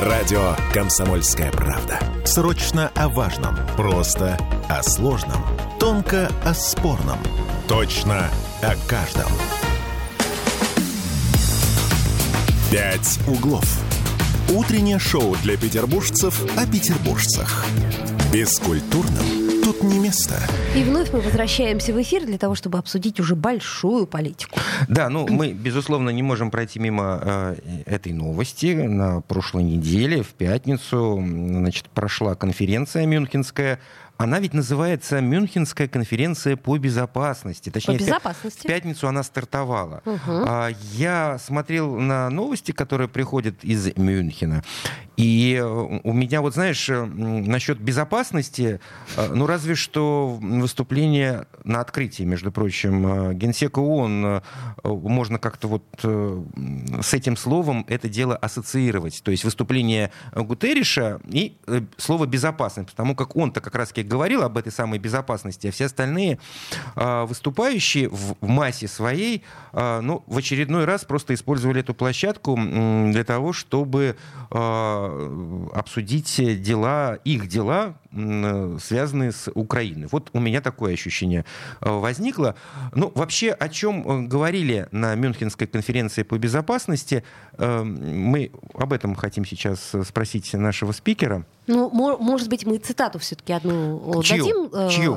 Радио «Комсомольская правда». Срочно о важном. Просто о сложном. Тонко о спорном. Точно о каждом. «Пять углов». Утреннее шоу для петербуржцев о петербуржцах. Бескультурным тут не место. И вновь мы возвращаемся в эфир для того, чтобы обсудить уже большую политику. Да, ну мы, безусловно, не можем пройти мимо э, этой новости. На прошлой неделе, в пятницу, значит, прошла конференция Мюнхенская она ведь называется Мюнхенская конференция по безопасности. Точнее, по безопасности. в пятницу она стартовала. Угу. Я смотрел на новости, которые приходят из Мюнхена. И у меня, вот знаешь, насчет безопасности, э, ну разве что выступление на открытии, между прочим, э, Генсека ООН, э, можно как-то вот с этим словом это дело ассоциировать. То есть выступление Гутерриша и слово безопасность, потому как он-то как раз-таки говорил об этой самой безопасности, а все остальные выступающие в массе своей, ну, в очередной раз просто использовали эту площадку для того, чтобы обсудить дела, их дела, связанные с Украиной. Вот у меня такое ощущение э, возникло. Ну, вообще, о чем э, говорили на Мюнхенской конференции по безопасности, э, мы об этом хотим сейчас спросить нашего спикера. Ну, может быть, мы цитату все-таки одну Чью? дадим Чью?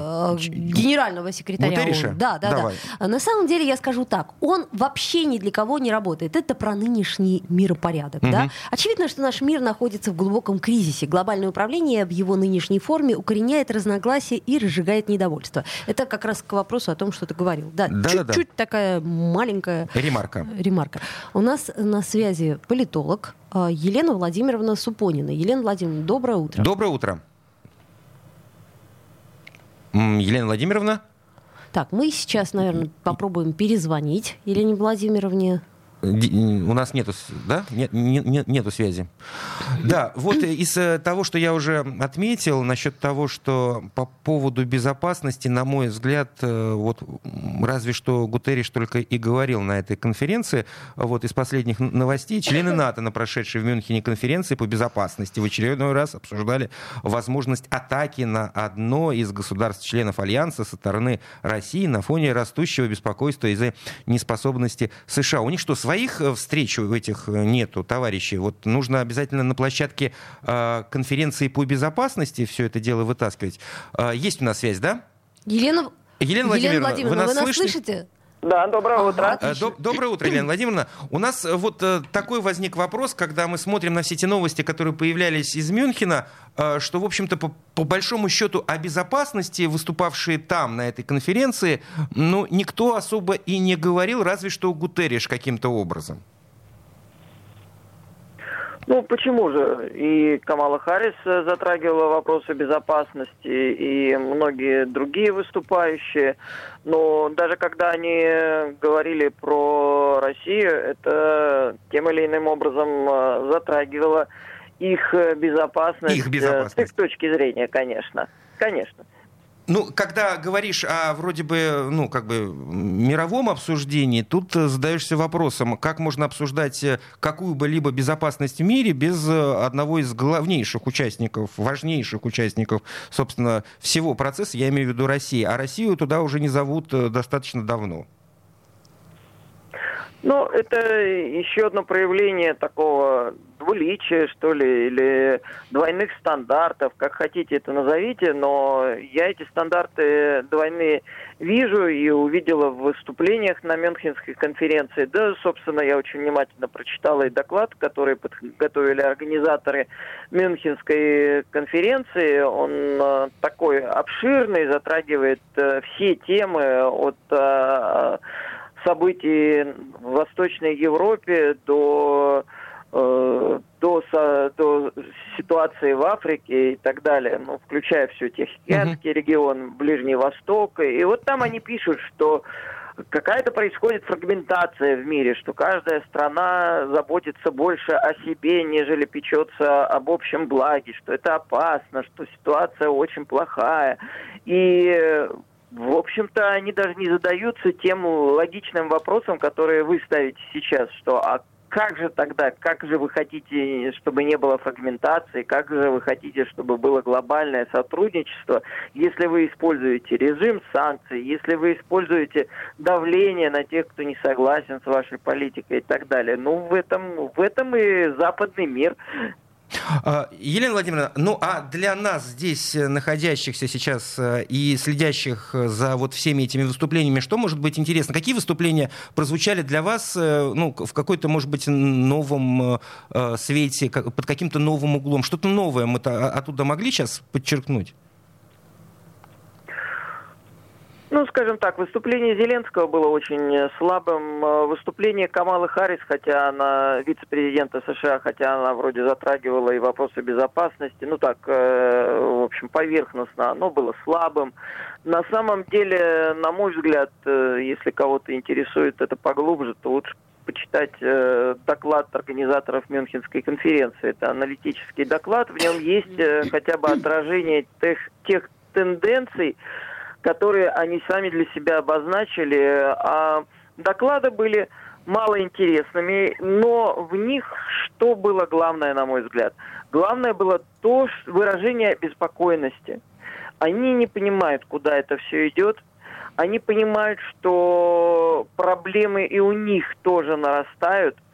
генерального секретаря. Гутерриша? Да, да, Давай. да. На самом деле я скажу так: он вообще ни для кого не работает. Это про нынешний миропорядок. Угу. Да? Очевидно, что наш мир находится в глубоком кризисе. Глобальное управление в его нынешней форме укореняет разногласия и разжигает недовольство. Это как раз к вопросу о том, что ты говорил. Да, да чуть-чуть да, да. такая маленькая ремарка. ремарка. У нас на связи политолог а, Елена Владимировна Супонина. Елена Владимировна, доброе утро. Доброе утро. Елена Владимировна? Так, мы сейчас, наверное, попробуем перезвонить Елене Владимировне. У нас нету, да? Нет, нет, нету связи. Да, вот из э, того, что я уже отметил насчет того, что по поводу безопасности, на мой взгляд, э, вот разве что Гутерриш только и говорил на этой конференции, вот из последних новостей, члены НАТО на прошедшей в Мюнхене конференции по безопасности в очередной раз обсуждали возможность атаки на одно из государств-членов Альянса со стороны России на фоне растущего беспокойства из-за неспособности США. У них что, своих э, встреч у этих э, нету, товарищи. Вот нужно обязательно на площадке э, конференции по безопасности все это дело вытаскивать. Есть у нас связь, да? Елена, Елена Владимировна, Елена Владимировна вы нас, вы нас слышите? Да, доброе утро. Ага, доброе утро, Елена Владимировна. У нас э, вот э, такой возник вопрос, когда мы смотрим на все эти новости, которые появлялись из Мюнхена, э, что, в общем-то, по, по большому счету о безопасности, выступавшие там, на этой конференции, ну, никто особо и не говорил, разве что Гутерриш каким-то образом. Ну, почему же? И Камала Харрис э, затрагивала вопросы безопасности, и многие другие выступающие. Но даже когда они говорили про Россию, это тем или иным образом э, затрагивало их безопасность, их безопасность. с их точки зрения, конечно. Конечно. Ну, когда говоришь о вроде бы, ну, как бы мировом обсуждении, тут э, задаешься вопросом, как можно обсуждать э, какую бы либо безопасность в мире без э, одного из главнейших участников, важнейших участников, собственно, всего процесса, я имею в виду России. А Россию туда уже не зовут достаточно давно. Ну, это еще одно проявление такого двуличия, что ли, или двойных стандартов, как хотите это назовите, но я эти стандарты двойные вижу и увидела в выступлениях на Мюнхенской конференции. Да, собственно, я очень внимательно прочитала и доклад, который подготовили организаторы Мюнхенской конференции. Он э, такой обширный, затрагивает э, все темы от э, событий Восточной Европе до э, до, до ситуации в Африке и так далее, ну, включая все Тихоокеанский uh-huh. регион, Ближний Восток. И вот там они пишут, что какая-то происходит фрагментация в мире, что каждая страна заботится больше о себе, нежели печется об общем благе, что это опасно, что ситуация очень плохая. И в общем-то, они даже не задаются тем логичным вопросом, которые вы ставите сейчас, что а как же тогда, как же вы хотите, чтобы не было фрагментации, как же вы хотите, чтобы было глобальное сотрудничество, если вы используете режим санкций, если вы используете давление на тех, кто не согласен с вашей политикой и так далее. Ну, в этом, в этом и западный мир. А, Елена Владимировна, ну а для нас здесь э, находящихся сейчас э, и следящих э, за вот всеми этими выступлениями, что может быть интересно? Какие выступления прозвучали для вас ну, в какой-то, может быть, новом свете, под каким-то новым углом? Что-то новое мы оттуда могли сейчас подчеркнуть? Ну, скажем так, выступление Зеленского было очень э, слабым. Э, выступление Камалы Харрис, хотя она вице-президента США, хотя она вроде затрагивала и вопросы безопасности, ну так, э, в общем, поверхностно, оно было слабым. На самом деле, на мой взгляд, если кого-то интересует это поглубже, то лучше почитать доклад организаторов Мюнхенской конференции. Это аналитический доклад, в нем есть хотя бы отражение тех, тех тенденций, которые они сами для себя обозначили. А доклады были малоинтересными, но в них что было главное, на мой взгляд? Главное было то выражение беспокойности. Они не понимают, куда это все идет. Они понимают, что проблемы и у них тоже нарастают –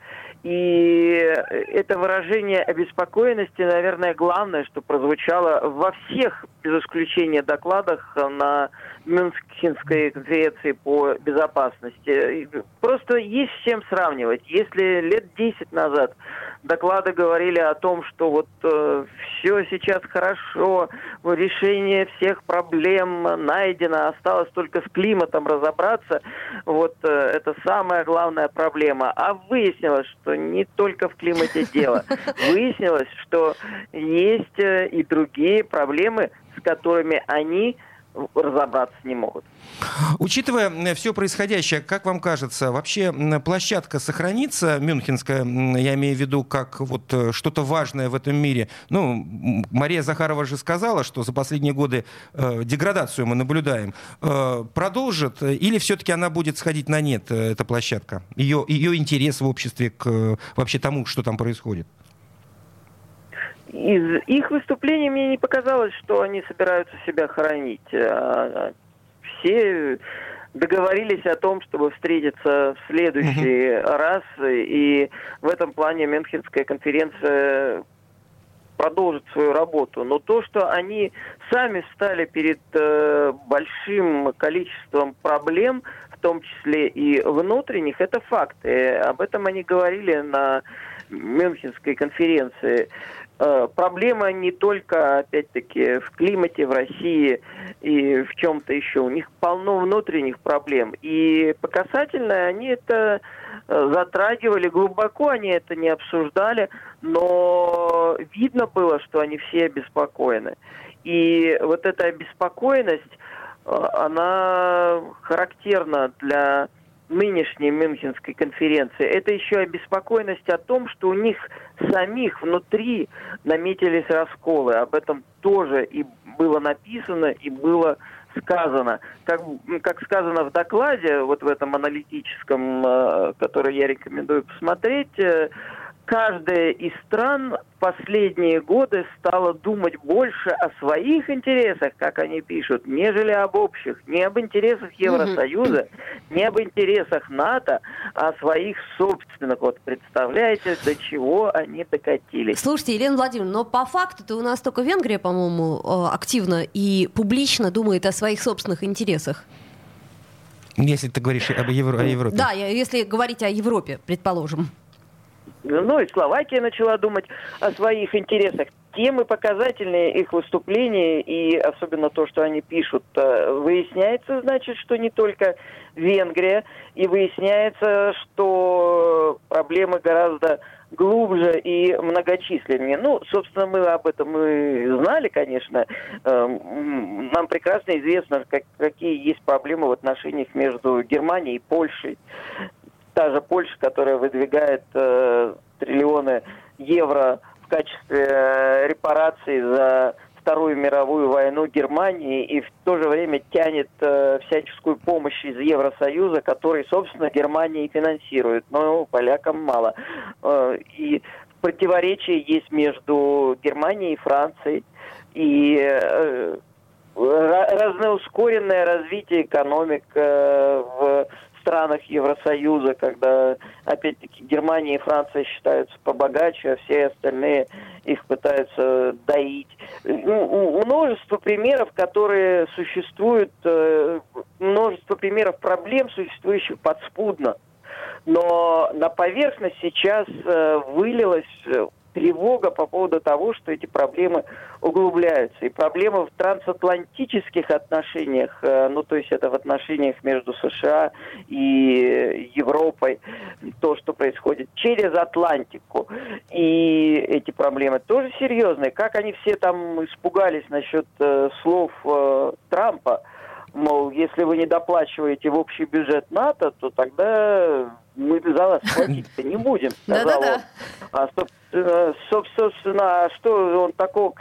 и это выражение обеспокоенности, наверное, главное, что прозвучало во всех, без исключения, докладах на Мюнхенской конференции по безопасности. Просто есть с чем сравнивать. Если лет 10 назад доклады говорили о том, что вот э, все сейчас хорошо, решение всех проблем найдено, осталось только с климатом разобраться, вот э, это самая главная проблема. А выяснилось, что не только в климате дело. Выяснилось, что есть э, и другие проблемы, с которыми они разобраться не могут. Учитывая все происходящее, как вам кажется, вообще площадка сохранится, Мюнхенская, я имею в виду, как вот э, что-то важное в этом мире? Ну, Мария Захарова же сказала, что за последние годы э, деградацию мы наблюдаем. Э, продолжит или все-таки она будет сходить на нет, э, эта площадка? Ее, ее интерес в обществе к э, вообще тому, что там происходит? Из их выступлений мне не показалось, что они собираются себя хоронить. А, все договорились о том, чтобы встретиться в следующий uh-huh. раз, и в этом плане Мюнхенская конференция продолжит свою работу. Но то, что они сами встали перед э, большим количеством проблем, в том числе и внутренних, это факт. И об этом они говорили на Мюнхенской конференции. Э, проблема не только, опять-таки, в климате в России и в чем-то еще. У них полно внутренних проблем. И по касательной они это э, затрагивали глубоко, они это не обсуждали, но видно было, что они все обеспокоены. И вот эта обеспокоенность, э, она характерна для нынешней Мюнхенской конференции, это еще обеспокоенность о том, что у них самих внутри наметились расколы. Об этом тоже и было написано, и было сказано. Как, как сказано в докладе, вот в этом аналитическом, э, который я рекомендую посмотреть, э, каждая из стран в последние годы стала думать больше о своих интересах, как они пишут, нежели об общих. Не об интересах Евросоюза, не об интересах НАТО, а о своих собственных. Вот представляете, до чего они докатились. Слушайте, Елена Владимировна, но по факту-то у нас только Венгрия, по-моему, э, активно и публично думает о своих собственных интересах. Если ты говоришь об Евро- о Европе. Да, если говорить о Европе, предположим. Ну и Словакия начала думать о своих интересах. Темы показательные их выступления и особенно то, что они пишут, э, выясняется, значит, что не только Венгрия, и выясняется, что проблемы гораздо глубже и многочисленнее. Ну, собственно, мы об этом и знали, конечно. Эм, нам прекрасно известно, как, какие есть проблемы в отношениях между Германией и Польшей та же Польша, которая выдвигает э, триллионы евро в качестве э, репараций за Вторую мировую войну Германии и в то же время тянет э, всяческую помощь из Евросоюза, который, собственно, Германия и финансирует, но полякам мало. Э, и противоречие есть между Германией и Францией. И э, разноускоренное развитие экономик э, в странах Евросоюза, когда, опять-таки, Германия и Франция считаются побогаче, а все остальные их пытаются доить. Ну, множество примеров, которые существуют, э, множество примеров проблем, существующих подспудно. Но на поверхность сейчас э, вылилось тревога по поводу того, что эти проблемы углубляются. И проблемы в трансатлантических отношениях, э, ну то есть это в отношениях между США и Европой, то, что происходит через Атлантику. И эти проблемы тоже серьезные. Как они все там испугались насчет э, слов э, Трампа, мол, если вы не доплачиваете в общий бюджет НАТО, то тогда мы за вас платить-то не будем, сказал он. А, собственно, что он такого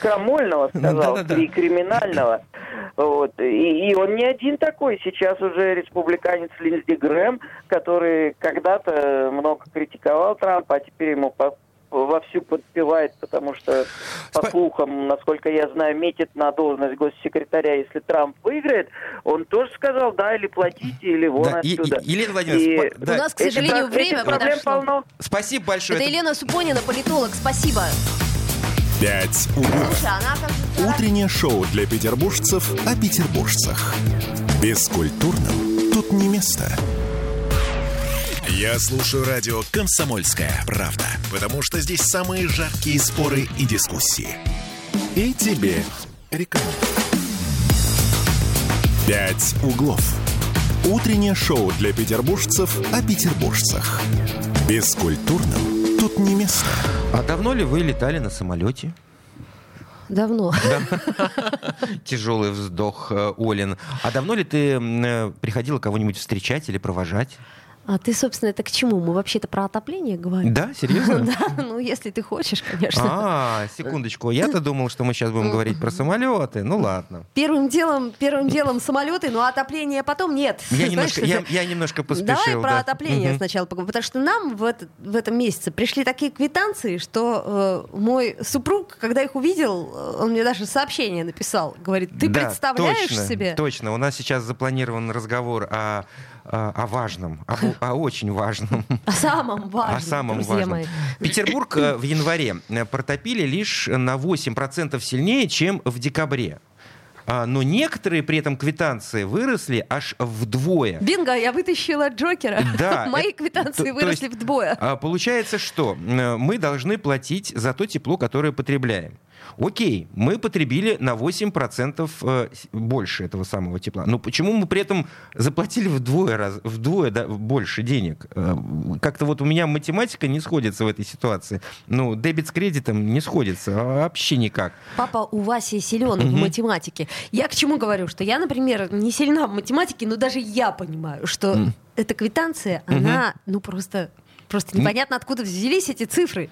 крамольного сказал, и криминального. Вот. И, и он не один такой. Сейчас уже республиканец Линдзи Грэм, который когда-то много критиковал Трампа, а теперь ему вовсю подпевает, потому что, по слухам, насколько я знаю, метит на должность госсекретаря, если Трамп выиграет, он тоже сказал, да, или платите, или вон да, отсюда. И, Елена Владимировна, и... да. у нас, к сожалению, это, время проблем полно. Спасибо большое. Это, это Елена Супонина, политолог. Спасибо. «Пять углов». Утреннее шоу для петербуржцев о петербуржцах. Бескультурным тут не место. Я слушаю радио «Комсомольская правда», потому что здесь самые жаркие споры и дискуссии. И тебе рекомендую. «Пять углов». Утреннее шоу для петербуржцев о петербуржцах. Бескультурным тут не место. А давно ли вы летали на самолете? Давно. Тяжелый вздох, э, Олин. А давно ли ты э, приходила кого-нибудь встречать или провожать? А ты, собственно, это к чему? Мы вообще-то про отопление говорим. Да, серьезно? Да, ну если ты хочешь, конечно. А, секундочку, я-то думал, что мы сейчас будем говорить про самолеты. Ну ладно. Первым делом, первым делом самолеты, но отопление потом нет. Я немножко, я, я немножко поспешил. Давай про отопление сначала поговорим, потому что нам в, этот, в этом месяце пришли такие квитанции, что э, мой супруг, когда их увидел, он мне даже сообщение написал, говорит, ты да, представляешь точно, себе? Точно, у нас сейчас запланирован разговор о о важном, о, о очень важном. О самом важном, О самом важном. Мои. Петербург э, в январе э, протопили лишь на 8% сильнее, чем в декабре. А, но некоторые при этом квитанции выросли аж вдвое. Бинго, я вытащила Джокера. Да. Мои квитанции то, выросли то есть, вдвое. А, получается, что мы должны платить за то тепло, которое потребляем. Окей, мы потребили на 8% э, больше этого самого тепла. Но почему мы при этом заплатили вдвое, раз, вдвое да, больше денег? Э, как-то вот у меня математика не сходится в этой ситуации. Ну, дебет с кредитом не сходится вообще никак. Папа у Васи силен в математике. Я к чему говорю? Что я, например, не сильна в математике, но даже я понимаю, что эта квитанция, она, ну, просто, просто непонятно, откуда взялись эти цифры.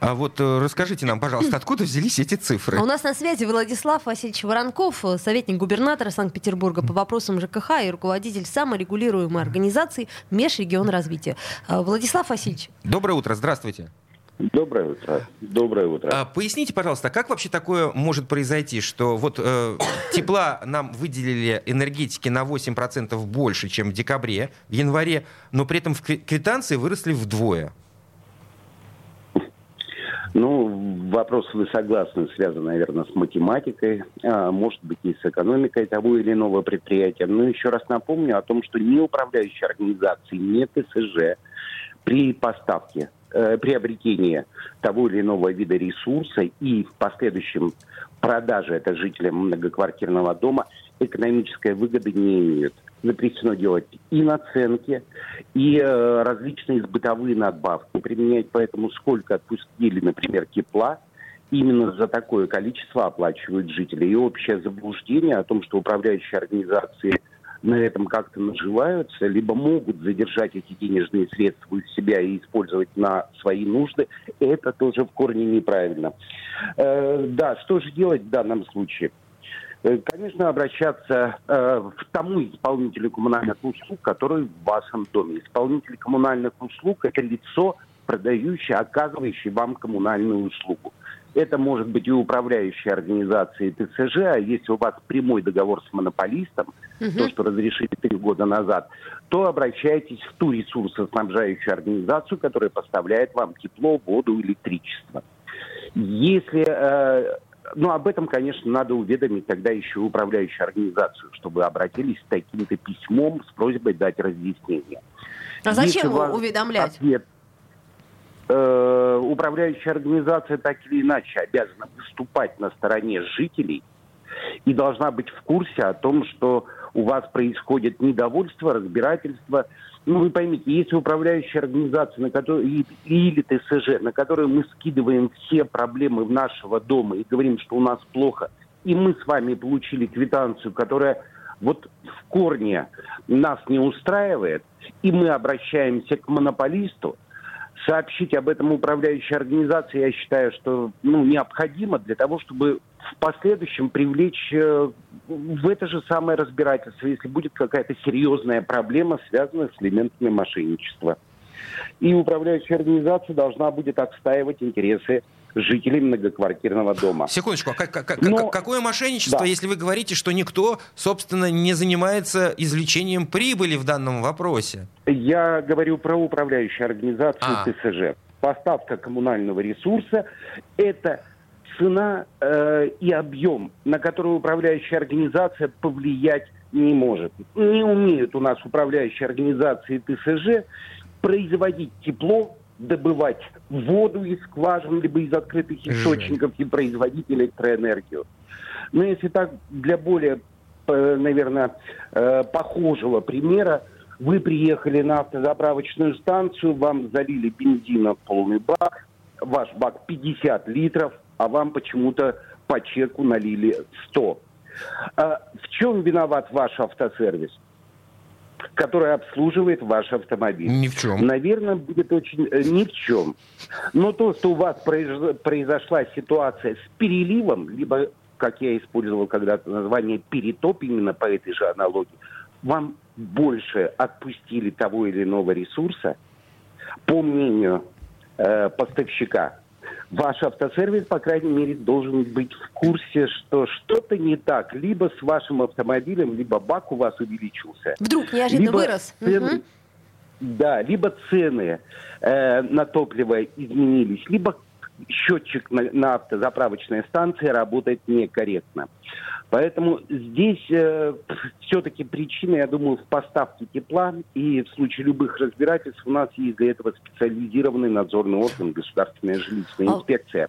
А вот э, расскажите нам, пожалуйста, откуда взялись эти цифры? А у нас на связи Владислав Васильевич Воронков, э, советник губернатора Санкт-Петербурга по вопросам ЖКХ и руководитель саморегулируемой организации Межрегион развития. А, Владислав Васильевич. Доброе утро, здравствуйте. Доброе утро. Доброе утро. А, поясните, пожалуйста, как вообще такое может произойти, что вот э, тепла нам выделили энергетики на 8% больше, чем в декабре, в январе, но при этом в квитанции выросли вдвое? Ну, вопрос, вы согласны, связан, наверное, с математикой, а, может быть, и с экономикой того или иного предприятия. Но еще раз напомню о том, что ни управляющие организации, ни ТСЖ при поставке, э, приобретении того или иного вида ресурса и в последующем продаже это жителям многоквартирного дома экономической выгоды не имеют запрещено делать и наценки, и э, различные бытовые надбавки, применять поэтому сколько отпустили, например, тепла, именно за такое количество оплачивают жители. И общее заблуждение о том, что управляющие организации на этом как-то наживаются, либо могут задержать эти денежные средства у себя и использовать на свои нужды, это тоже в корне неправильно. Э, да, что же делать в данном случае? Э, конечно, обращаться э, к тому исполнителю коммунальных услуг, который в вашем доме. Исполнитель коммунальных услуг – это лицо, продающее, оказывающее вам коммунальную услугу. Это может быть и управляющая организация ТСЖ, а если у вас прямой договор с монополистом, угу. то, что разрешили три года назад, то обращайтесь в ту ресурсоснабжающую организацию, которая поставляет вам тепло, воду, электричество. Если э, ну, об этом, конечно, надо уведомить тогда еще управляющую организацию, чтобы обратились с таким-то письмом с просьбой дать разъяснение. А зачем Если уведомлять? Ответ, э, управляющая организация так или иначе обязана выступать на стороне жителей и должна быть в курсе о том, что у вас происходит недовольство, разбирательство – ну, вы поймите, если управляющая организация, на которую, или ТСЖ, на которую мы скидываем все проблемы нашего дома и говорим, что у нас плохо, и мы с вами получили квитанцию, которая вот в корне нас не устраивает, и мы обращаемся к монополисту, сообщить об этом управляющей организации, я считаю, что ну, необходимо для того, чтобы в последующем привлечь э, в это же самое разбирательство, если будет какая-то серьезная проблема, связанная с элементами мошенничества. И управляющая организация должна будет отстаивать интересы жителей многоквартирного дома. Секундочку, а как, как, Но, какое мошенничество, да. если вы говорите, что никто, собственно, не занимается извлечением прибыли в данном вопросе? Я говорю про управляющую организацию а. ТСЖ. Поставка коммунального ресурса – это цена э, и объем, на который управляющая организация повлиять не может. Не умеют у нас управляющие организации ТСЖ производить тепло, добывать воду из скважин, либо из открытых источников и производить электроэнергию. Но если так для более, э, наверное, э, похожего примера, вы приехали на автозаправочную станцию, вам залили бензина в полный бак, ваш бак 50 литров – а вам почему-то по чеку налили 100. А в чем виноват ваш автосервис? Который обслуживает ваш автомобиль. Ни в чем. Наверное, будет очень... Э, ни в чем. Но то, что у вас произошла ситуация с переливом, либо, как я использовал когда-то название, перетоп именно по этой же аналогии, вам больше отпустили того или иного ресурса, по мнению э, поставщика, ваш автосервис, по крайней мере, должен быть в курсе, что что-то не так. Либо с вашим автомобилем, либо бак у вас увеличился. Вдруг неожиданно либо вырос. Цены, угу. Да, либо цены э, на топливо изменились, либо счетчик на, на автозаправочной станции работает некорректно. Поэтому здесь э, все-таки причина, я думаю, в поставке тепла. И в случае любых разбирательств у нас есть для этого специализированный надзорный орган, государственная жилищная а инспекция.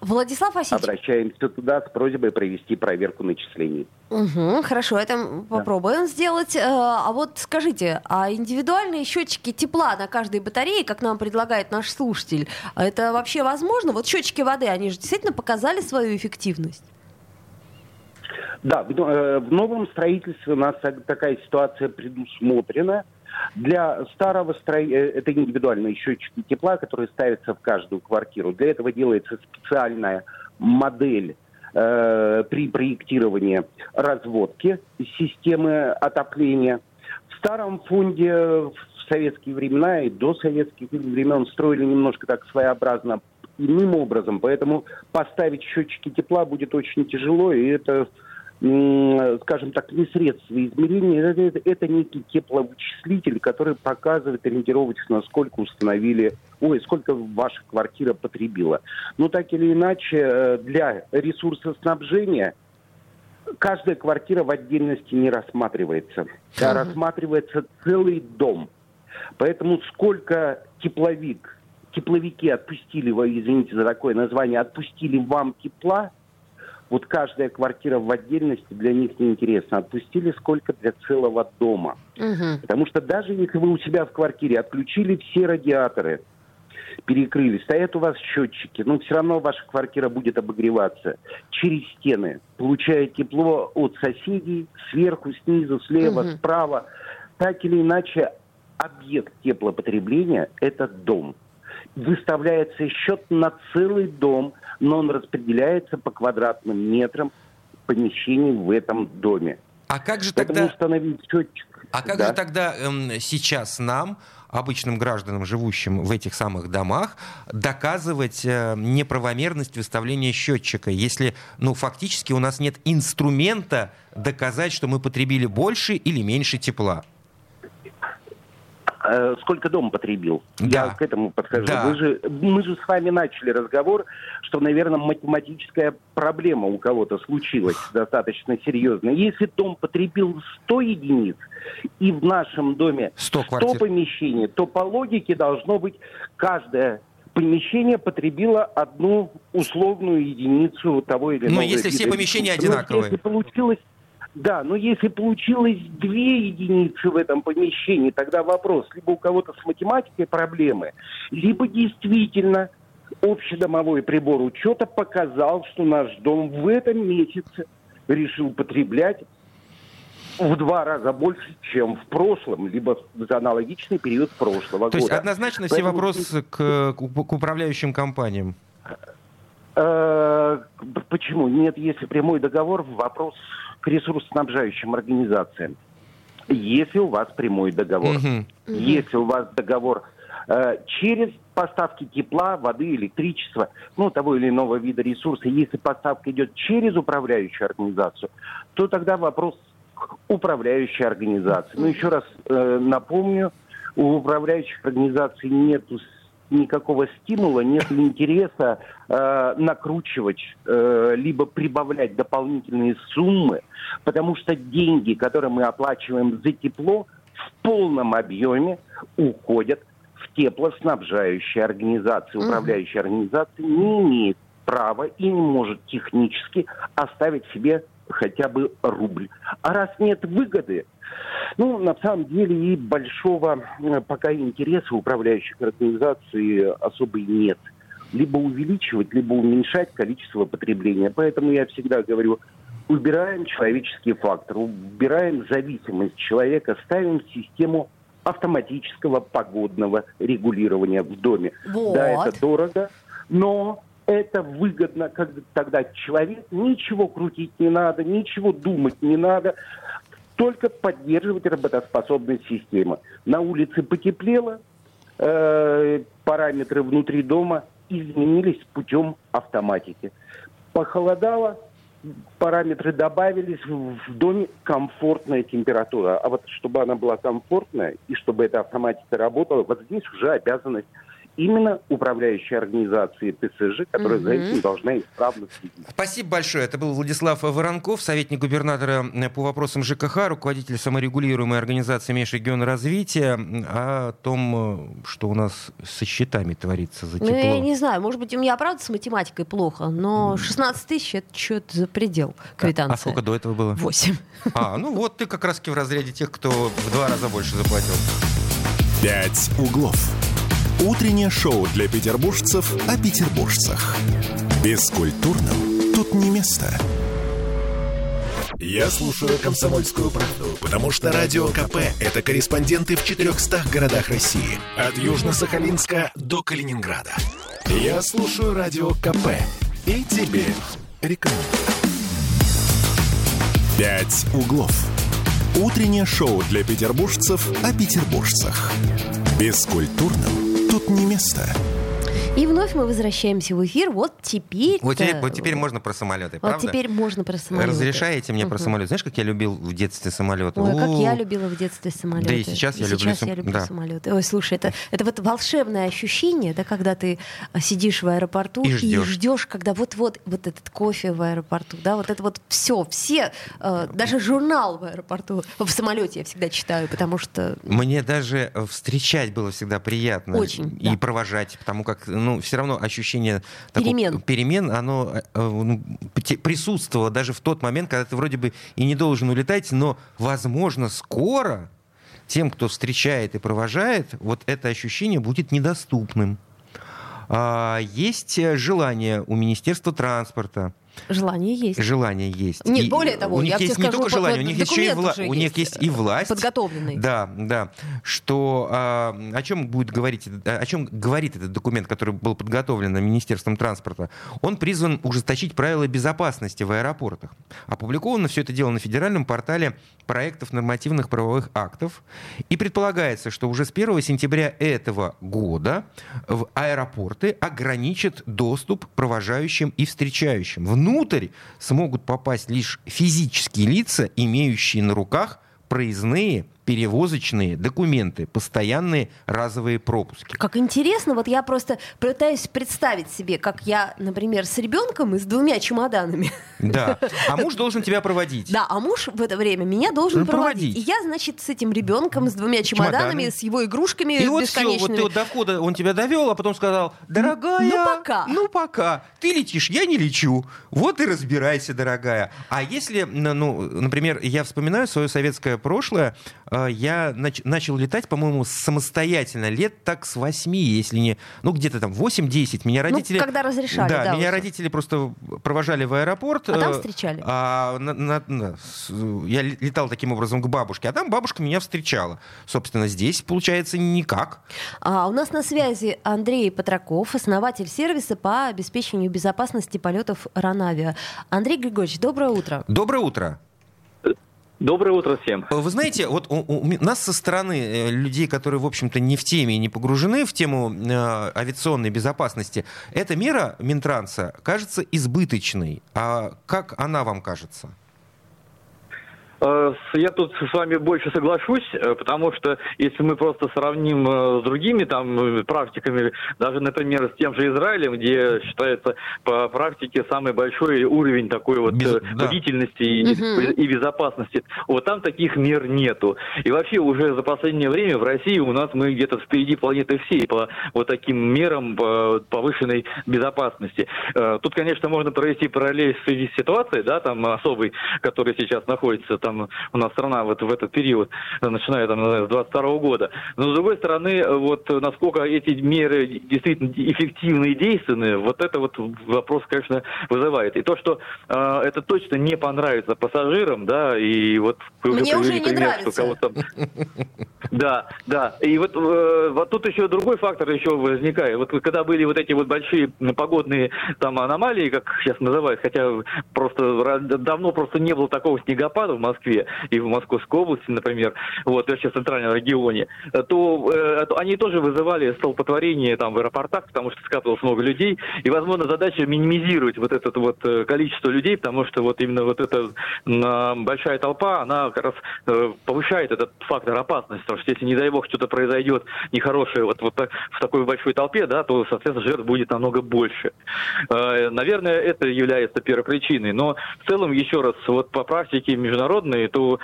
Владислав Васильевич. Обращаемся туда с просьбой провести проверку начислений. Угу, хорошо, это попробуем да. сделать. Э, а вот скажите, а индивидуальные счетчики тепла на каждой батарее, как нам предлагает наш слушатель, это вообще возможно? Вот счетчики воды, они же действительно показали свою эффективность? Да, в, э, в новом строительстве у нас такая ситуация предусмотрена. Для старого строения, э, это индивидуальные счетчики тепла, которые ставятся в каждую квартиру. Для этого делается специальная модель э, при проектировании разводки системы отопления. В старом фонде в советские времена и до советских времен строили немножко так своеобразно иным образом, поэтому поставить счетчики тепла будет очень тяжело, и это скажем так, не средства измерения, это, это некий тепловычислитель, который показывает ориентировочно, сколько установили, ой, сколько ваша квартира потребила. Но так или иначе, э, для ресурсоснабжения каждая квартира в отдельности не рассматривается, а рассматривается целый дом. Поэтому сколько тепловик, тепловики отпустили, извините за такое название, отпустили вам тепла, вот каждая квартира в отдельности для них неинтересно. Отпустили сколько для целого дома. Угу. Потому что даже если вы у себя в квартире отключили все радиаторы, перекрыли, стоят у вас счетчики, но все равно ваша квартира будет обогреваться через стены, получая тепло от соседей, сверху, снизу, слева, Мгм. справа. Так или иначе, объект теплопотребления – это дом. Выставляется счет на целый дом, но он распределяется по квадратным метрам помещений в этом доме. А как же Поэтому тогда... установить счетчик. А как Да. же тогда эм, сейчас нам, обычным гражданам, живущим в этих самых домах, доказывать э, неправомерность выставления счетчика, если, ну, фактически у нас нет инструмента доказать, что мы потребили больше или меньше тепла? Э, Сколько дом потребил? Да. Я к этому подхожу. Да. Вы же, мы же с вами начали разговор, что, наверное, математическая проблема у кого-то случилась достаточно серьезно. Если дом потребил 100 единиц, и в нашем доме 100 100 квартир. помещений, то по логике должно быть каждое помещение потребило одну условную единицу того или Но иного Ну, если все помещения. Но одинаковые. Если получилось да, но если получилось две единицы в этом помещении, тогда вопрос, либо у кого-то с математикой проблемы, либо действительно общедомовой прибор учета показал, что наш дом в этом месяце решил потреблять в два раза больше, чем в прошлом, либо за аналогичный период прошлого То есть года. однозначно все Поэтому вопросы к, к управляющим компаниям. Э, Почему? Нет, если прямой договор, вопрос к ресурсоснабжающим организациям. Если у вас прямой договор, Мгм. если у вас договор э, через поставки тепла, воды, электричества, ну, того или иного вида ресурса, если поставка идет через управляющую организацию, то тогда вопрос к управляющей организации. Ну, еще раз э, напомню, у управляющих организаций нет никакого стимула, нет интереса э, накручивать э, либо прибавлять дополнительные суммы, потому что деньги, которые мы оплачиваем за тепло, в полном объеме уходят в теплоснабжающие организации. Управляющая организация не имеет права и не может технически оставить себе хотя бы рубль. А раз нет выгоды, ну, на самом деле и большого э, пока интереса управляющих организаций особо и нет. Либо увеличивать, либо уменьшать количество потребления. Поэтому я всегда говорю, убираем человеческий фактор, убираем зависимость человека, ставим систему автоматического погодного регулирования в доме. Вот. Да, это дорого, но это выгодно, как тогда человек ничего крутить не надо, ничего думать не надо, только поддерживать работоспособность системы. На улице потеплело, э, параметры внутри дома изменились путем автоматики. Похолодало, параметры добавились, в доме комфортная температура. А вот чтобы она была комфортная и чтобы эта автоматика работала, вот здесь уже обязанность именно управляющей организации ТСЖ, которая за Мгм. этим должна исправно следить. Спасибо большое. Это был Владислав Воронков, советник губернатора э, по вопросам ЖКХ, руководитель саморегулируемой организации межрегиона развития, м, о том, э, что у нас со счетами творится за Ну, тепло. я не знаю, может быть, у меня, правда, с математикой плохо, но 16 тысяч — это что-то за предел квитанции. А сколько до этого было? Восемь. А, ну вот ты как раз в разряде тех, кто в два раза больше заплатил. «Пять углов». Утреннее шоу для петербуржцев о петербуржцах. Бескультурным тут не место. Я слушаю «Комсомольскую правду», потому что «Радио КП» — это корреспонденты в 400 городах России. От Южно-Сахалинска до Калининграда. Я слушаю «Радио КП» и тебе рекомендую. «Пять углов». Утреннее шоу для петербуржцев о петербуржцах. Бескультурным тут не место. И вновь мы возвращаемся в эфир. Вот теперь... Вот теперь, вот теперь можно про самолеты, Вот правда? теперь можно про самолеты. Разрешаете мне про Мгм. самолет? Знаешь, как я любил в детстве самолеты? Ой, как я любила в детстве самолеты. Да и сейчас я люблю Сейчас сам- я люблю да. самолеты. Ой, слушай, это, это вот волшебное ощущение, да, когда ты а, сидишь в аэропорту И и ждешь. ждешь, когда вот-вот вот этот кофе в аэропорту, да, вот это вот все, все, э, даже журнал в аэропорту, в самолете я всегда читаю, потому что Мне даже э, встречать было всегда приятно. Очень, И да. провожать, потому как, ну, все равно ощущение такого- Перемен. перемен, оно э, э, ну, присутствовало даже в тот момент, когда ты вроде бы и не должен улетать, но, возможно, скоро тем, кто встречает и провожает, вот это ощущение будет недоступным. А, есть желание у Министерства транспорта Желание есть. Желание есть. Нет, и более того, у них есть скажу, не только желание, у них еще и вла... у них есть и власть. Подготовленный. Да, да. Что а, о чем будет говорить, о чем говорит этот документ, который был подготовлен Министерством транспорта? Он призван ужесточить правила безопасности в аэропортах. Опубликовано все это дело на федеральном портале проектов нормативных правовых актов. И предполагается, что уже с 1 сентября этого года в аэропорты ограничат доступ провожающим и встречающим. Внутрь смогут попасть лишь физические лица, имеющие на руках проездные перевозочные документы, постоянные разовые пропуски. Как интересно, вот я просто пытаюсь представить себе, как я, например, с ребенком и с двумя чемоданами. Да, а муж должен тебя проводить. Да, а муж в это время меня должен ну, проводить. И я, значит, с этим ребенком, с двумя чемоданами, с его игрушками И вот все, вот ты вот до входа он тебя довел, а потом сказал, дорогая, ну пока, ну пока, ты летишь, я не лечу, вот и разбирайся, дорогая. А если, ну, например, я вспоминаю свое советское прошлое, а, я нач- начал летать, по-моему, самостоятельно, лет так с 8, если не... Ну, где-то там 8-10. Меня ну, родители... Ну, когда разрешали, да. да меня уже. родители просто провожали в аэропорт. А там э, встречали? А, на, на, на, я летал таким образом к бабушке, а там бабушка меня встречала. Собственно, здесь, получается, никак. А, у нас на связи Андрей Патраков, основатель сервиса по обеспечению безопасности полетов Ранавиа. Андрей Григорьевич, доброе утро. Доброе утро. Доброе утро всем. Вы знаете, вот у, у нас со стороны э, людей, которые, в общем-то, не в теме и не погружены в тему э, авиационной безопасности, эта мера Минтранса кажется избыточной. А как она вам кажется? Э, я тут с вами больше соглашусь, э, потому что если мы просто сравним э, с другими там практиками, даже, например, с тем же Израилем, где считается по практике самый большой уровень такой вот Без, бдительности да. и, и безопасности, вот там таких мер нету. И вообще уже за последнее время в России у нас мы где-то впереди планеты всей по вот таким мерам по повышенной безопасности. Тут, конечно, можно провести параллель в связи с ситуацией, да, там особой, которая сейчас находится там у нас страна вот в этот период, начиная там, с 22 года. Но с другой стороны, вот насколько эти меры действительно эффективны и действенны, вот это вот вопрос, конечно, вызывает. И то, что э, это точно не понравится пассажирам, да, и вот Мне уже не пример, нравится. что кого-то... Да, да. И вот, э, вот тут еще другой фактор еще возникает. Вот когда были вот эти вот большие погодные там аномалии, как сейчас называют, хотя просто давно просто не было такого снегопада в Москве, Москве и в Московской области, например, вот, вообще в центральном регионе, то, э, то они тоже вызывали столпотворение там в аэропортах, потому что скатывалось много людей, и, возможно, задача минимизировать вот это вот э, количество людей, потому что вот именно вот эта э, большая толпа, она как раз э, повышает этот фактор опасности, потому что если, не дай бог, что-то произойдет нехорошее вот, вот так, в такой большой толпе, да, то, соответственно, жертв будет намного больше. Э, наверное, это является первой причиной, но в целом, еще раз, вот по практике международной, то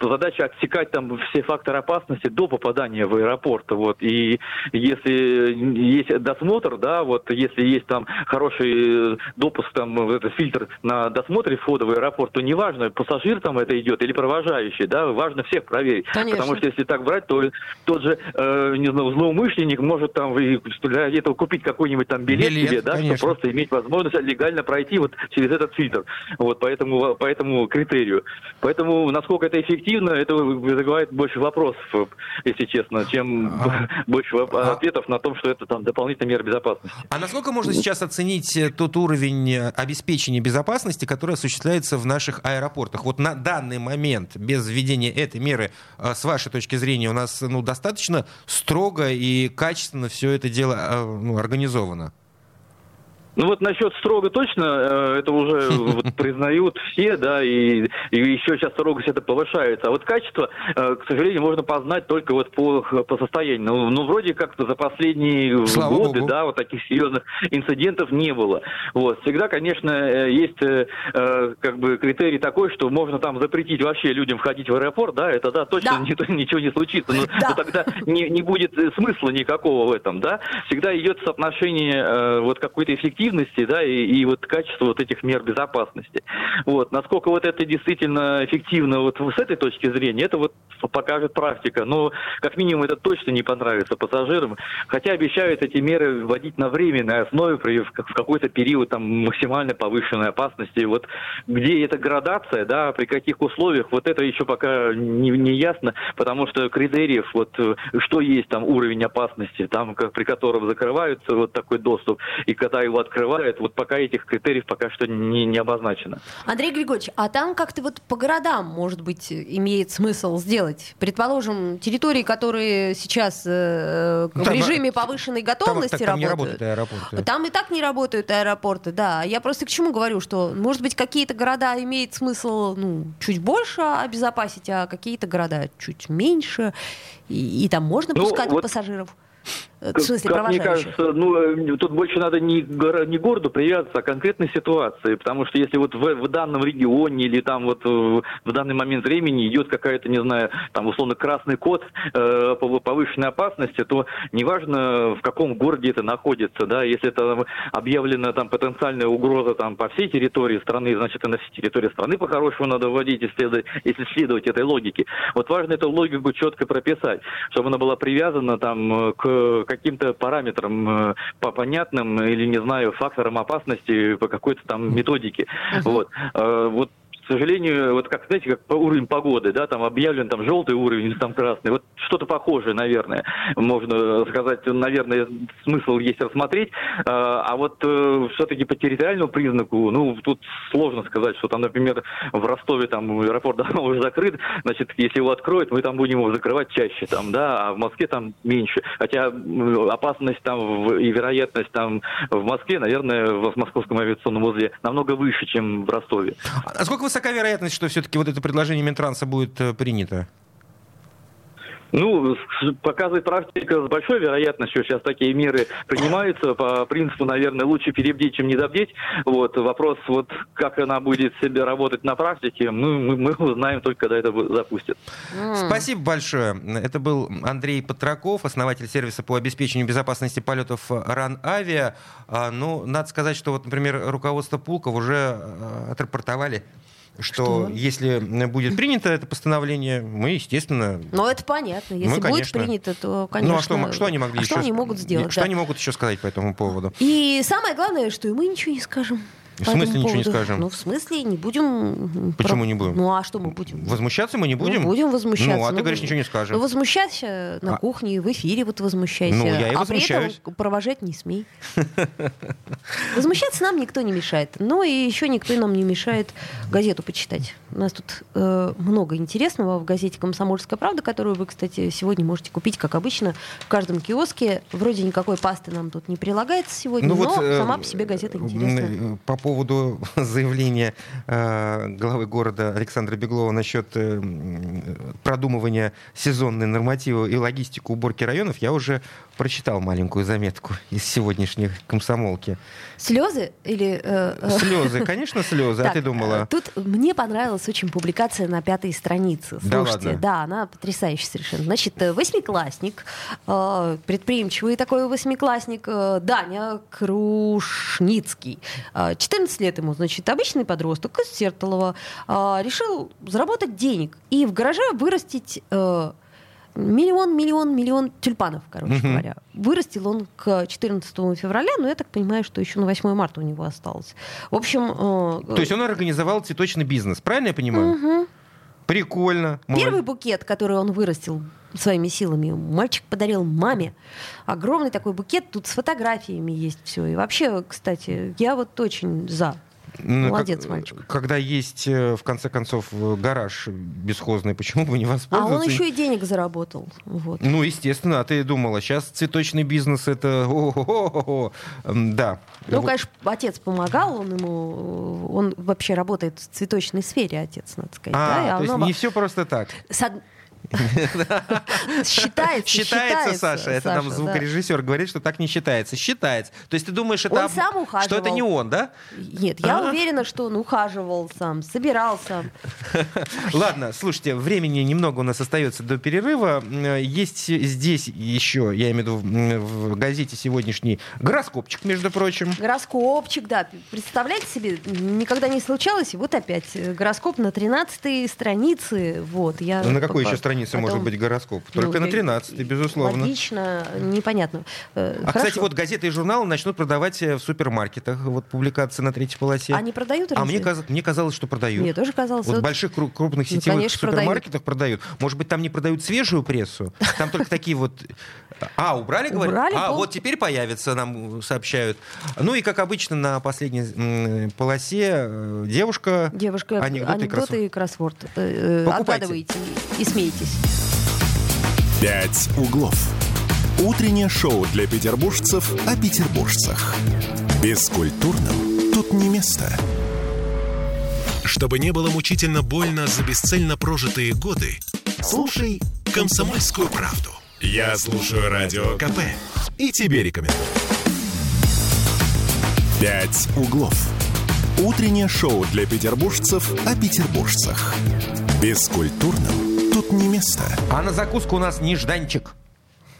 задача отсекать там все факторы опасности до попадания в аэропорт. Вот. И если есть досмотр, да, вот если есть там хороший допуск, там этот фильтр на досмотре входа в аэропорт, то неважно, пассажир там это идет или провожающий, да, важно всех проверить. Конечно. Потому что если так брать, то тот же, э, не знаю, злоумышленник может там для этого купить какой-нибудь там билет, билет себе, да, конечно. чтобы просто иметь возможность легально пройти вот через этот фильтр. Вот по этому, по этому критерию. Поэтому насколько это эффективно, это вызывает больше вопросов, если честно, чем а, больше а, ответов на том, что это там дополнительная мера безопасности. А насколько можно сейчас оценить э, тот уровень э, обеспечения безопасности, который осуществляется в наших аэропортах? Вот на данный момент, без введения этой меры, э, с вашей точки зрения, у нас ну, достаточно строго и качественно все это дело ну, организовано? Ну вот насчет строго точно, э, это уже вот, признают все, да, и, и еще сейчас строгость это повышается. А вот качество, э, к сожалению, можно познать только вот по, по состоянию. Ну, ну вроде как-то за последние Слава годы, Богу. да, вот таких серьезных инцидентов не было. Вот. Всегда, конечно, э, есть как бы критерий такой, что можно там запретить вообще людям входить в аэропорт, да, это да, точно да. Ничего, ничего не случится. Но, да. но тогда не, не будет смысла никакого в этом, да. Всегда идет соотношение вот какой-то эффективности эффективности, да, и, и вот качества вот этих мер безопасности. Вот. Насколько вот это действительно эффективно вот с этой точки зрения, это вот покажет практика. Но, как минимум, это точно не понравится пассажирам. Хотя обещают эти меры вводить на временной основе при, в какой-то период там максимально повышенной опасности. Вот где эта градация, да, при каких условиях, вот это еще пока не, не ясно, потому что критериев, вот что есть там уровень опасности, там, как, при котором закрываются вот такой доступ, и когда его открывают, вот пока этих критериев пока что не, не обозначено. Андрей Григорьевич, а там как-то вот по городам, может быть, имеет смысл сделать? Предположим, территории, которые сейчас э, в Там, режиме повышенной готовности там, так, там не работают. работают аэропорты. Там и так не работают аэропорты, да. Я просто к чему говорю, что, может быть, какие-то города имеет смысл ну, чуть больше обезопасить, а какие-то города чуть меньше, и, и там можно Ну, пускать вот- пассажиров. Э, В Как, смысле, как мне кажется, ну, э, тут больше надо не, не городу привязываться, а конкретной ситуации. Потому что если вот в, в данном регионе или там вот э, в данный момент времени идет какая-то, не знаю, там условно красный код э, по повышенной опасности, то неважно в каком городе это находится, да, если это объявлена там потенциальная угроза там по всей территории страны, значит и на всей территории страны по-хорошему надо вводить, если следовать, если следовать этой логике. Вот важно эту логику четко прописать, чтобы она была привязана там э, к каким-то параметрам э, по понятным или, не знаю, факторам опасности по какой-то там методике. Вот. Э, Вот сожалению, вот как, знаете, как по уровень погоды, да, там объявлен там желтый уровень или там красный, вот что-то похожее, наверное, можно сказать, наверное, смысл есть рассмотреть, А, а вот все-таки по территориальному признаку, ну, тут сложно сказать, что там, например, в Ростове там аэропорт давно уже закрыт, значит, если его откроют, мы там будем его закрывать чаще, там, да, а в Москве там меньше, хотя опасность там и вероятность там в Москве, наверное, в Московском авиационном узле намного выше, чем в Ростове. А сколько высока вероятность, что все-таки вот это предложение Минтранса будет э, принято? Ну, показывает практика с большой вероятностью, сейчас такие меры принимаются по принципу, наверное, лучше перебдеть, чем недобдеть. Вот, вопрос, вот, как она будет себе работать на практике, ну, мы, мы узнаем только, когда это запустят. Спасибо большое. Это был Андрей Патраков, основатель сервиса по обеспечению безопасности полетов РАН Авиа. А, Ну, надо сказать, что вот, например, руководство Пулков уже э, отрапортовали, что, Что? если будет принято это постановление, мы, естественно... Но это понятно. Если Ну, будет конечно. принято, то, конечно... ну, а что, что они могли а еще... что они могут сделать? Что да. они могут еще сказать по этому поводу? И самое главное, что и мы ничего не скажем. В смысле ничего не скажем? Ну, в смысле, не будем... Почему не будем? Ну, а что мы будем? Возмущаться мы не будем? Ну, будем возмущаться. Ну, а ты Ну, говоришь, ничего не скажем. Ну, возмущайся на А- кухне, в эфире вот возмущайся. Ну, я и а при возмущаюсь. этом провожать не смей. Возмущаться нам никто не мешает. Ну, и еще никто нам не мешает газету почитать. У нас тут э, много интересного в газете «Комсомольская правда», которую вы, кстати, сегодня можете купить, как обычно, в каждом киоске. Вроде никакой пасты нам тут не прилагается сегодня, но э, сама по себе газета интересная. э, По поводу заявления э, главы города Александра Беглова насчет э, продумывания сезонной нормативы и логистику уборки районов, я уже прочитал маленькую заметку из сегодняшней комсомолки. Слезы или... э, Слезы, конечно, слезы. А ты думала? Тут мне понравилась очень публикация на пятой странице. Да Слушайте, ладно? да, она потрясающая совершенно. Значит, восьмиклассник, предприимчивый такой восьмиклассник, Даня Крушницкий. Э, 14 лет ему, значит, обычный подросток из Сертолова, э, решил заработать денег и в гараже вырастить э, миллион, миллион, миллион тюльпанов, короче Мгм. говоря. Вырастил он к 14 февраля, но я так понимаю, что еще на 8 марта у него осталось. В общем... э, То есть он организовал цветочный бизнес, правильно я понимаю? Мгм. Прикольно. Первый букет, который он вырастил своими силами, мальчик подарил маме. Огромный такой букет, тут с фотографиями есть все. И вообще, кстати, я вот очень за. Ну, Молодец, как- мальчик. Когда есть, э, в конце концов, э, гараж бесхозный, почему бы не А воспользоваться? он еще и денег заработал. Вот. Ну, естественно, а ты думала, сейчас цветочный бизнес это... о-хо-хо-хо. М, Да. Ну, Вот. конечно, отец помогал, он ему, он вообще работает в цветочной сфере, отец, надо сказать. да, А, то есть оно- не все просто так. с Считается, Считается, Саша. Это Саша, звукорежиссер говорит, что так не считается. Считается. То есть ты думаешь, это сам ухаживал. что это не он, да? Нет, я уверена, что он ухаживал сам, собирался. Ладно, слушайте, времени немного у нас остается до перерыва. Есть здесь еще, я имею в виду в газете сегодняшний гороскопчик, между прочим. Гороскопчик, да. Представляете себе, никогда не случалось, и вот опять э, гороскоп на 13 странице. Вот, я На какой еще странице потом- может быть гороскоп? Ну, Только на я- 13, безусловно. Логично, непонятно. Э, А, хорошо. кстати, вот газеты и журналы начнут продавать э, в супермаркетах. Вот публикации на третьей полосе. Они продают А разве? мне, каз- мне казалось, что продают. Мне тоже казалось. Вот в вот- больших кру- крупных Ну, сетевых конечно, супермаркетах продают. Может быть, там не продают свежую прессу? Там только такие вот... А, убрали, говорят? Убрали, А, пол- вот теперь появится, нам сообщают. Ну и, как обычно, на последней полосе э, девушка... Девушка, Анекдоты и анекдоты и кроссворд. Покупайте. Отгадываете и смеетесь. «Пять углов». Утреннее шоу для петербуржцев о петербуржцах. Бескультурным тут не место. Чтобы не было мучительно больно за бесцельно прожитые годы, слушай «Комсомольскую правду». Я слушаю Радио КП и тебе рекомендую. «Пять углов». Утреннее шоу для петербуржцев о петербуржцах. Бескультурным тут не место. А на закуску у нас нежданчик.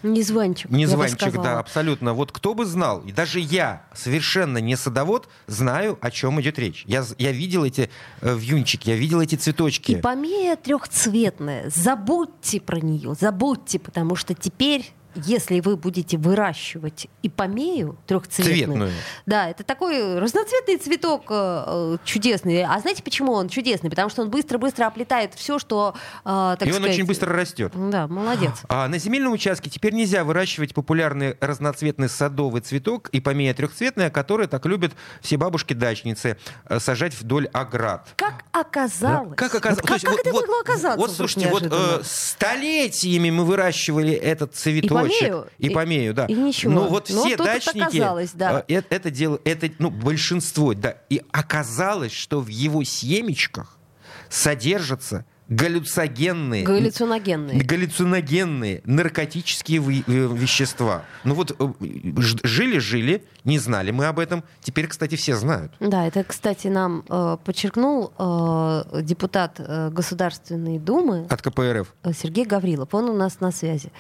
Незванчик. Незванчик, да, абсолютно. Вот кто бы знал, и даже я, совершенно не садовод, знаю, о чем идет речь. Я, я видел эти э, вьюнчики, я видел эти цветочки. И помея трехцветная. Забудьте про нее, забудьте, потому что теперь если вы будете выращивать ипомею трехцветную, Цветную. да, это такой разноцветный цветок э, э, чудесный. А знаете, почему он чудесный? Потому что он быстро-быстро оплетает все, что, э, так и он сказать, очень быстро растет. Да, молодец. А на земельном участке теперь нельзя выращивать популярный разноцветный садовый цветок и помея трехцветная, который так любят все бабушки-дачницы э, сажать вдоль оград. Как оказалось. Как оказалось? Вот как, как это могло оказаться? Вот, слушайте, вот э, столетиями мы выращивали этот цветочек. Помею, И и- помею, да. и ничего. Ну вот Но все это дачники да. э, э, это дело, это, ну, большинство, да. И оказалось, что в его семечках содержатся галлюцогенные, Галлюциногенные. галлюциногенные наркотические вы- э, вещества. Ну вот э, жили-жили, не знали мы об этом. Теперь, кстати, все знают. Да, это, кстати, нам э, подчеркнул э, депутат э, Государственной Думы От КПРФ. э, Сергей Гаврилов. Он у нас на связи.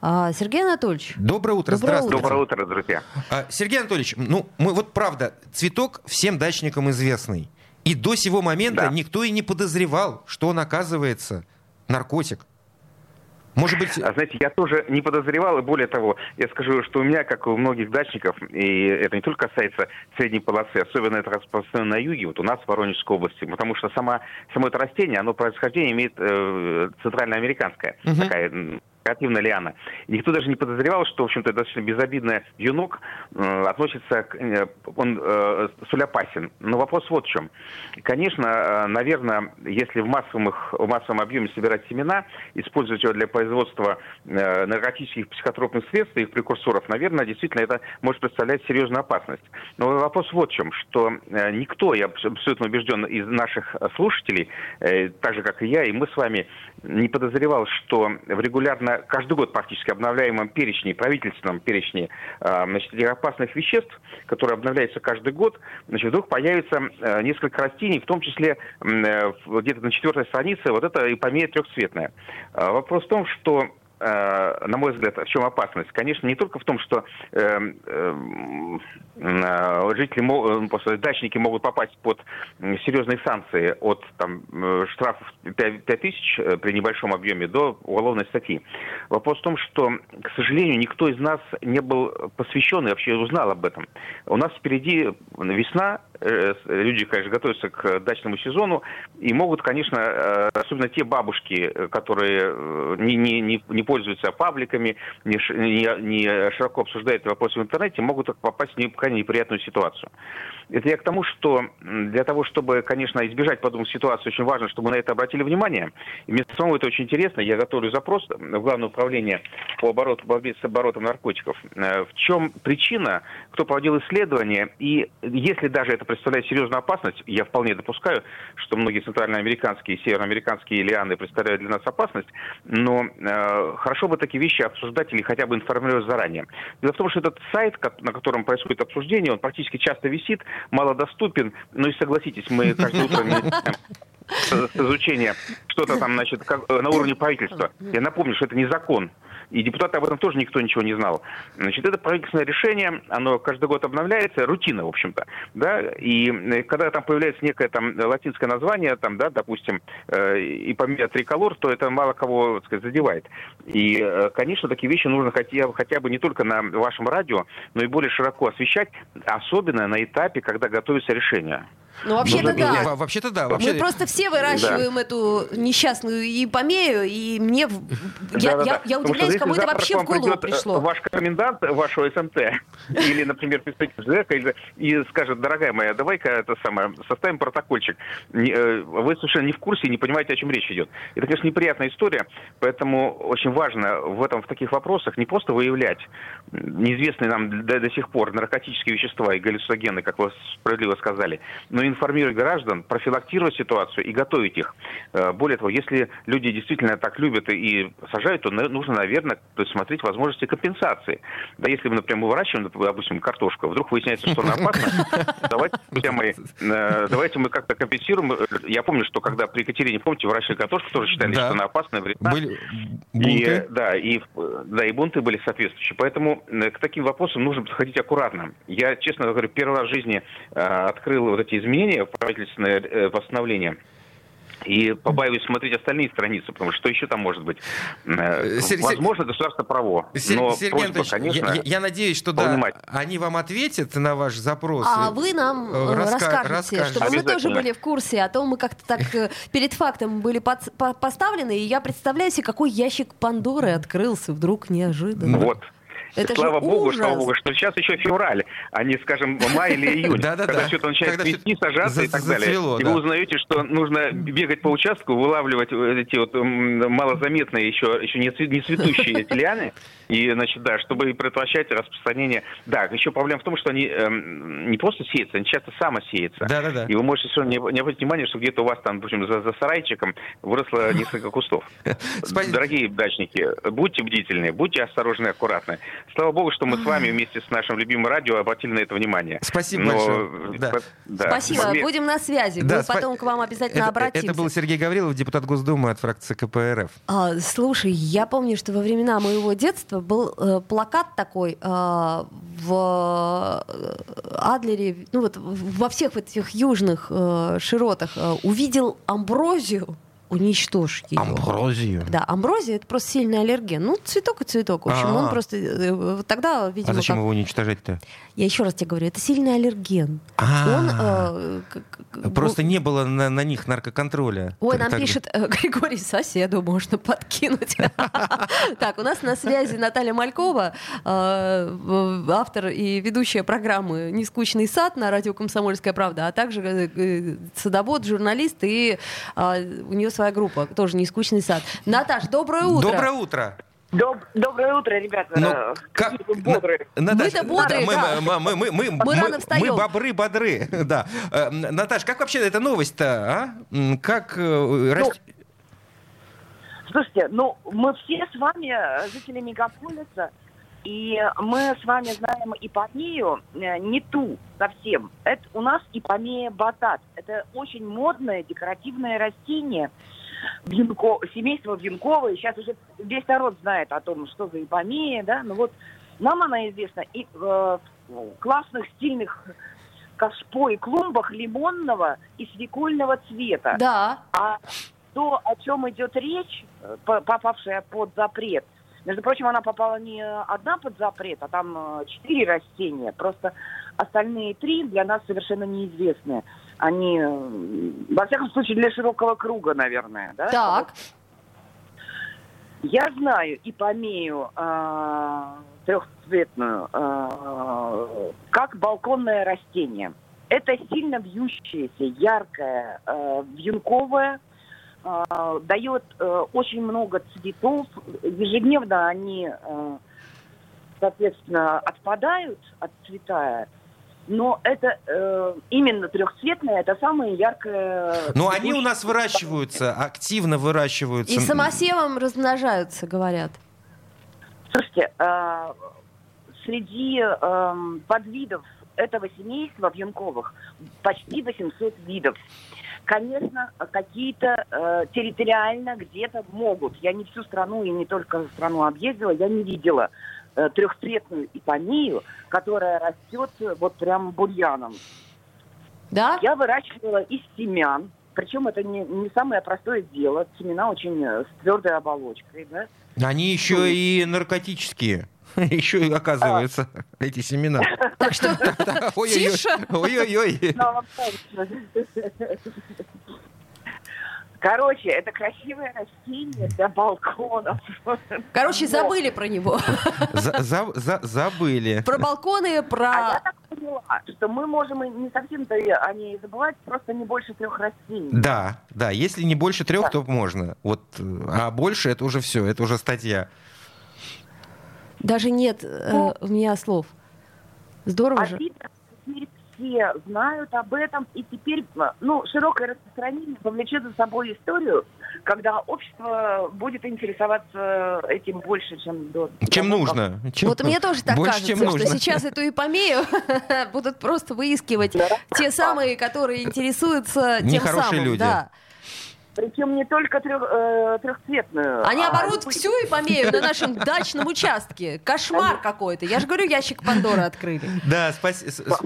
А, Сергей Анатольевич, Доброе утро, Доброе здравствуйте. утро. Доброе утро, друзья. А, Сергей Анатольевич, ну, мы вот правда, цветок всем дачникам известный. И до сего момента Да. никто и не подозревал, что он оказывается наркотик. Может быть, А знаете, я тоже не подозревал, и более того, я скажу, что у меня, как и у многих дачников, и это не только касается средней полосы, особенно это распространено на юге, вот у нас в Воронежской области, потому что сама, само это растение, оно происхождение имеет э, центральноамериканское, Мгм. такая м, декоративная лиана. Никто даже не подозревал, что, в общем-то, достаточно безобидный юнок э, относится к... э, он э, столь. Но вопрос вот в чем. Конечно, э, наверное, если в массовом, их- в массовом объеме собирать семена, использовать его для производства э, наркотических психотропных средств и их прекурсоров, наверное, действительно это может представлять серьезную опасность. Но вопрос вот в чем, что никто, я абс- абсолютно убежден, из наших слушателей, э, так же, как и я, и мы с вами, не подозревал, что в регулярно, каждый год практически обновляемом перечне, правительственном перечне э, значит, опасных веществ, которые обновляются каждый год, значит, вдруг появится э, несколько растений, в том числе э, где-то на четвертой странице вот это ипомея трехцветная. Э, Вопрос в том, что на мой взгляд, в чем опасность? Конечно, не только в том, что э, э, э, жители, э, просто дачники могут попасть под серьезные санкции от там, э, штрафов 5 тысяч э, при небольшом объеме до уголовной статьи. Вопрос в том, что, к сожалению, никто из нас не был посвящен и вообще узнал об этом. У нас впереди весна, э, люди, конечно, готовятся к дачному сезону и могут, конечно, э, особенно те бабушки, э, которые э, не, не, не, пользуются пабликами, не, не- не широко обсуждают вопросы в интернете, могут попасть в не- крайне неприятную ситуацию. Это я к тому, что для того, чтобы, конечно, избежать подобных ситуаций, очень важно, чтобы мы на это обратили внимание. И мне самому это очень интересно. Я готовлю запрос в Главное управление по обороту, борьбе с оборотом наркотиков. Э, В чем причина, кто проводил исследование, и если даже это представляет серьезную опасность. Я вполне допускаю, что многие центральноамериканские и североамериканские лианы представляют для нас опасность, но э, хорошо бы такие вещи обсуждать или хотя бы информировать заранее. Дело в том, что этот сайт, на котором происходит обсуждение, он практически часто висит, малодоступен, но и согласитесь, мы каждое утро с изучения что-то там, значит, как, на уровне правительства. Я напомню, что это не закон. И депутаты об этом тоже никто ничего не знал. Значит, это правительственное решение, оно каждый год обновляется, рутина, в общем-то. Да? И э, когда там появляется некое там латинское название, там, да, допустим, э, и помимо триколор, то это мало кого, так сказать, задевает. И, э, конечно, такие вещи нужно хотя, хотя бы не только на вашем радио, но и более широко освещать, особенно на этапе, когда готовится решение. Ну, вообще-то да. Вообще-то да. Вообще... Мы просто все выращиваем да. эту несчастную ипомею, и мне... Да, я, да, я, я удивляюсь, кому это вообще в голову пришло. ваш комендант вашего СМТ, или, например, представитель ЖЭКа, и скажет, дорогая моя, давай-ка это самое, составим протокольчик. Э, вы совершенно не в курсе и не понимаете, о чем речь идет. Это, конечно, неприятная история, поэтому очень важно в этом, в таких вопросах не просто выявлять неизвестные нам до, до сих пор наркотические вещества и галлюциногены, как вы справедливо сказали, но информировать граждан, профилактировать ситуацию и готовить их. Э, более того, если люди действительно так любят и сажают, то нужно, наверное, смотреть возможности компенсации. Да, если мы, например, выращиваем, допустим, картошку, вдруг выясняется, что она опасна, давайте, мы, э, давайте мы как-то компенсируем. Я помню, что когда при Екатерине, помните, выращивали картошку, тоже считали, да. что она опасная, вредна. Были бунты. И, да, и, да, и бунты были соответствующие. Поэтому э, к таким вопросам нужно подходить аккуратно. Я, честно говоря, первый раз в жизни открыл вот эти изменения изменения в правительственное э, восстановление. И побаиваюсь смотреть остальные страницы, потому что еще там может быть? Э, Сер... Возможно, государство право. Сер... Но Сергей просьба, конечно, я, я надеюсь, что да, они вам ответят на ваш запрос. А вы нам э, раска... расскажете, чтобы мы тоже были в курсе. А то мы как-то так перед фактом были под... поставлены, и я представляю себе, какой ящик Пандоры открылся вдруг неожиданно. Вот. Это слава богу, ужас. слава богу, что сейчас еще февраль, а не, скажем, май или июль, когда что-то начинает цвести, сажаться и так далее. И вы узнаете, что нужно бегать по участку, вылавливать эти вот малозаметные еще, еще не цветущие эти лианы, и, значит, да, чтобы предотвращать распространение. Да, еще проблема в том, что они эм, не просто сеются, они часто самосеются. Да, да, да. И вы можете все не, не обратить внимание, что где-то у вас там, в общем, за, за сарайчиком выросло несколько кустов. Дорогие дачники, будьте бдительны, будьте осторожны, аккуратны. Слава богу, что мы с вами вместе с нашим любимым радио обратили на это внимание. Спасибо Но, большое. Да. Да. Спасибо, будем на связи. Да, мы спа... потом к вам обязательно это, обратимся. Это был Сергей Гаврилов, депутат Госдумы от фракции КПРФ. А, слушай, я помню, что во времена моего детства был э, плакат такой э, в э, Адлере, ну вот во всех вот этих южных э, широтах э, увидел амброзию уничтожить ее. Амброзию? Да, амброзия это просто сильный аллерген. Ну, цветок и цветок. В общем, А-а-а. он а. просто э, тогда, видимо... А зачем как... его уничтожать-то? Я еще раз тебе говорю, это сильный аллерген. А. Он, э, просто не было на, на них наркоконтроля. Ой, нам пишет э, Григорий, соседу можно подкинуть. Так, у нас на связи Наталья Малькова, э, автор и ведущая программы «Нескучный сад» на радио «Комсомольская правда», а также садовод, журналист, и у нее своя группа, тоже не скучный сад. Наташ, доброе утро. Доброе утро. Доб- доброе утро, ребята. Ну, как... бодрые. Мы-то бодрые, мы, да. мы, мы, мы, мы, мы, рано встаем. Мы бобры бодры, да. Э, Наташ, как вообще эта новость-то, а? Как... Э, ну, слушайте, ну, мы все с вами, жители мегаполиса, и мы с вами знаем ипомею э, не ту совсем. Это у нас ипомея батат. Это очень модное декоративное растение, вьюнко, семейство вьюнковое. Сейчас уже весь народ знает о том, что за ипомея, да. Ну вот нам она известна и в классных стильных кашпо и клумбах лимонного и свекольного цвета. Да. А то, о чем идет речь, э, попавшая под запрет – между прочим, она попала не одна под запрет, а там э, четыре растения. Просто остальные три для нас совершенно неизвестны. Они, э, во всяком случае, для широкого круга, наверное. Да? Так. Я знаю и помею э, трехцветную э, как балконное растение. Это сильно вьющееся, яркое, э, вьюнковое, э, дает э, очень много цветов. Ежедневно они, э, соответственно, отпадают, отцветая. но это э, именно трехцветное, это самое яркое. Но они у нас выращиваются, активно выращиваются. И самосевом размножаются, говорят. Слушайте, э, среди э, подвидов этого семейства вьюнковых почти 800 видов. Конечно, какие-то э, территориально где-то могут. Я не всю страну и не только страну объездила, я не видела э, трехцветную ипомею, которая растет э, вот прям бурьяном. Да? Я выращивала из семян, причем это не, не самое простое дело. Семена очень э, с твердой оболочкой, да. Они еще и наркотические. Еще и оказывается, эти семена. Так что Ой-ой-ой. тише. Ой-ой-ой. Но, Короче, это красивое растение для балконов. Короче, забыли про него. За- за- за- Забыли. Про балконы, А я про... так поняла, что мы можем и не совсем-то о ней забывать, просто не больше трех растений. Да, да, если не больше трех, Да. то можно. Вот, э, а больше это уже все, это уже статья. Даже нет э, у меня слов. Здорово же. Теперь все знают об этом, и теперь ну, широкое распространение повлечет за собой историю, когда общество будет интересоваться этим больше, чем до Чем того, как- нужно. Чем- Вот мне тоже так больше, кажется, чем что нужно. сейчас эту ипомею будут просто выискивать те самые, которые интересуются тем Нехорошие самым. люди. Да. Причем не только трех, э, трехцветную. Они а оборудуют любую- всю ипомею на нашем дачном участке. Кошмар какой-то. Я же говорю, ящик Пандоры открыли. Да, спаси- с- с-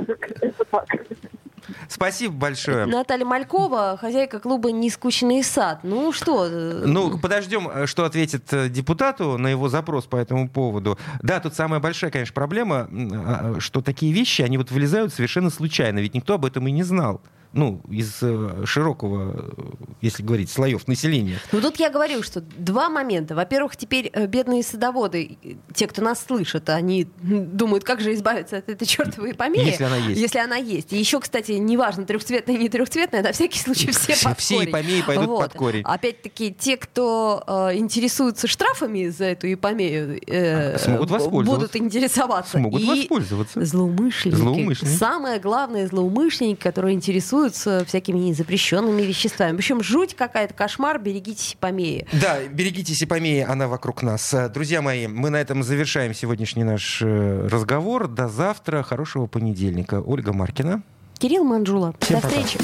спасибо большое. Наталья Малькова, хозяйка клуба «Нескучный сад». Ну что, э, Ну, подождем, э, что ответит э, депутату на его запрос по этому поводу. Да, тут самая большая, конечно, проблема, м, а, что такие вещи, они вот вылезают совершенно случайно, ведь никто об этом и не знал. Ну, из э, широкого, э, если говорить, слоев населения. Ну тут я говорю, что два момента. Во-первых, теперь э, бедные садоводы, те, кто нас слышит, они думают, как же избавиться от этой чертовой помехи. Если она есть. Если она есть. И еще, кстати, неважно, трехцветная, не трехцветная, на всякий случай все Все- под все корень. ипомеи пойдут под корень. Опять-таки, те, кто э, интересуется штрафами за эту ипомею, э, Смогут б- воспользоваться. будут интересоваться. Смогут И воспользоваться. Злоумышленники. Злоумышленники. Самое главное, злоумышленники, которые интересуются всякими запрещенными веществами. В общем, жуть какая-то, кошмар, берегитесь помеи. Да, берегитесь ипомеи, она вокруг нас. Друзья мои, мы на этом завершаем сегодняшний наш э, разговор. До завтра. Хорошего понедельника. Ольга Маркина. Кирилл Манжула. Всем До пока. встречи.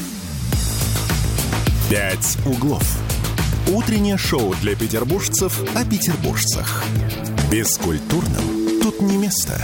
«Пять углов». Утреннее шоу для петербуржцев о петербуржцах. Бескультурным тут не место.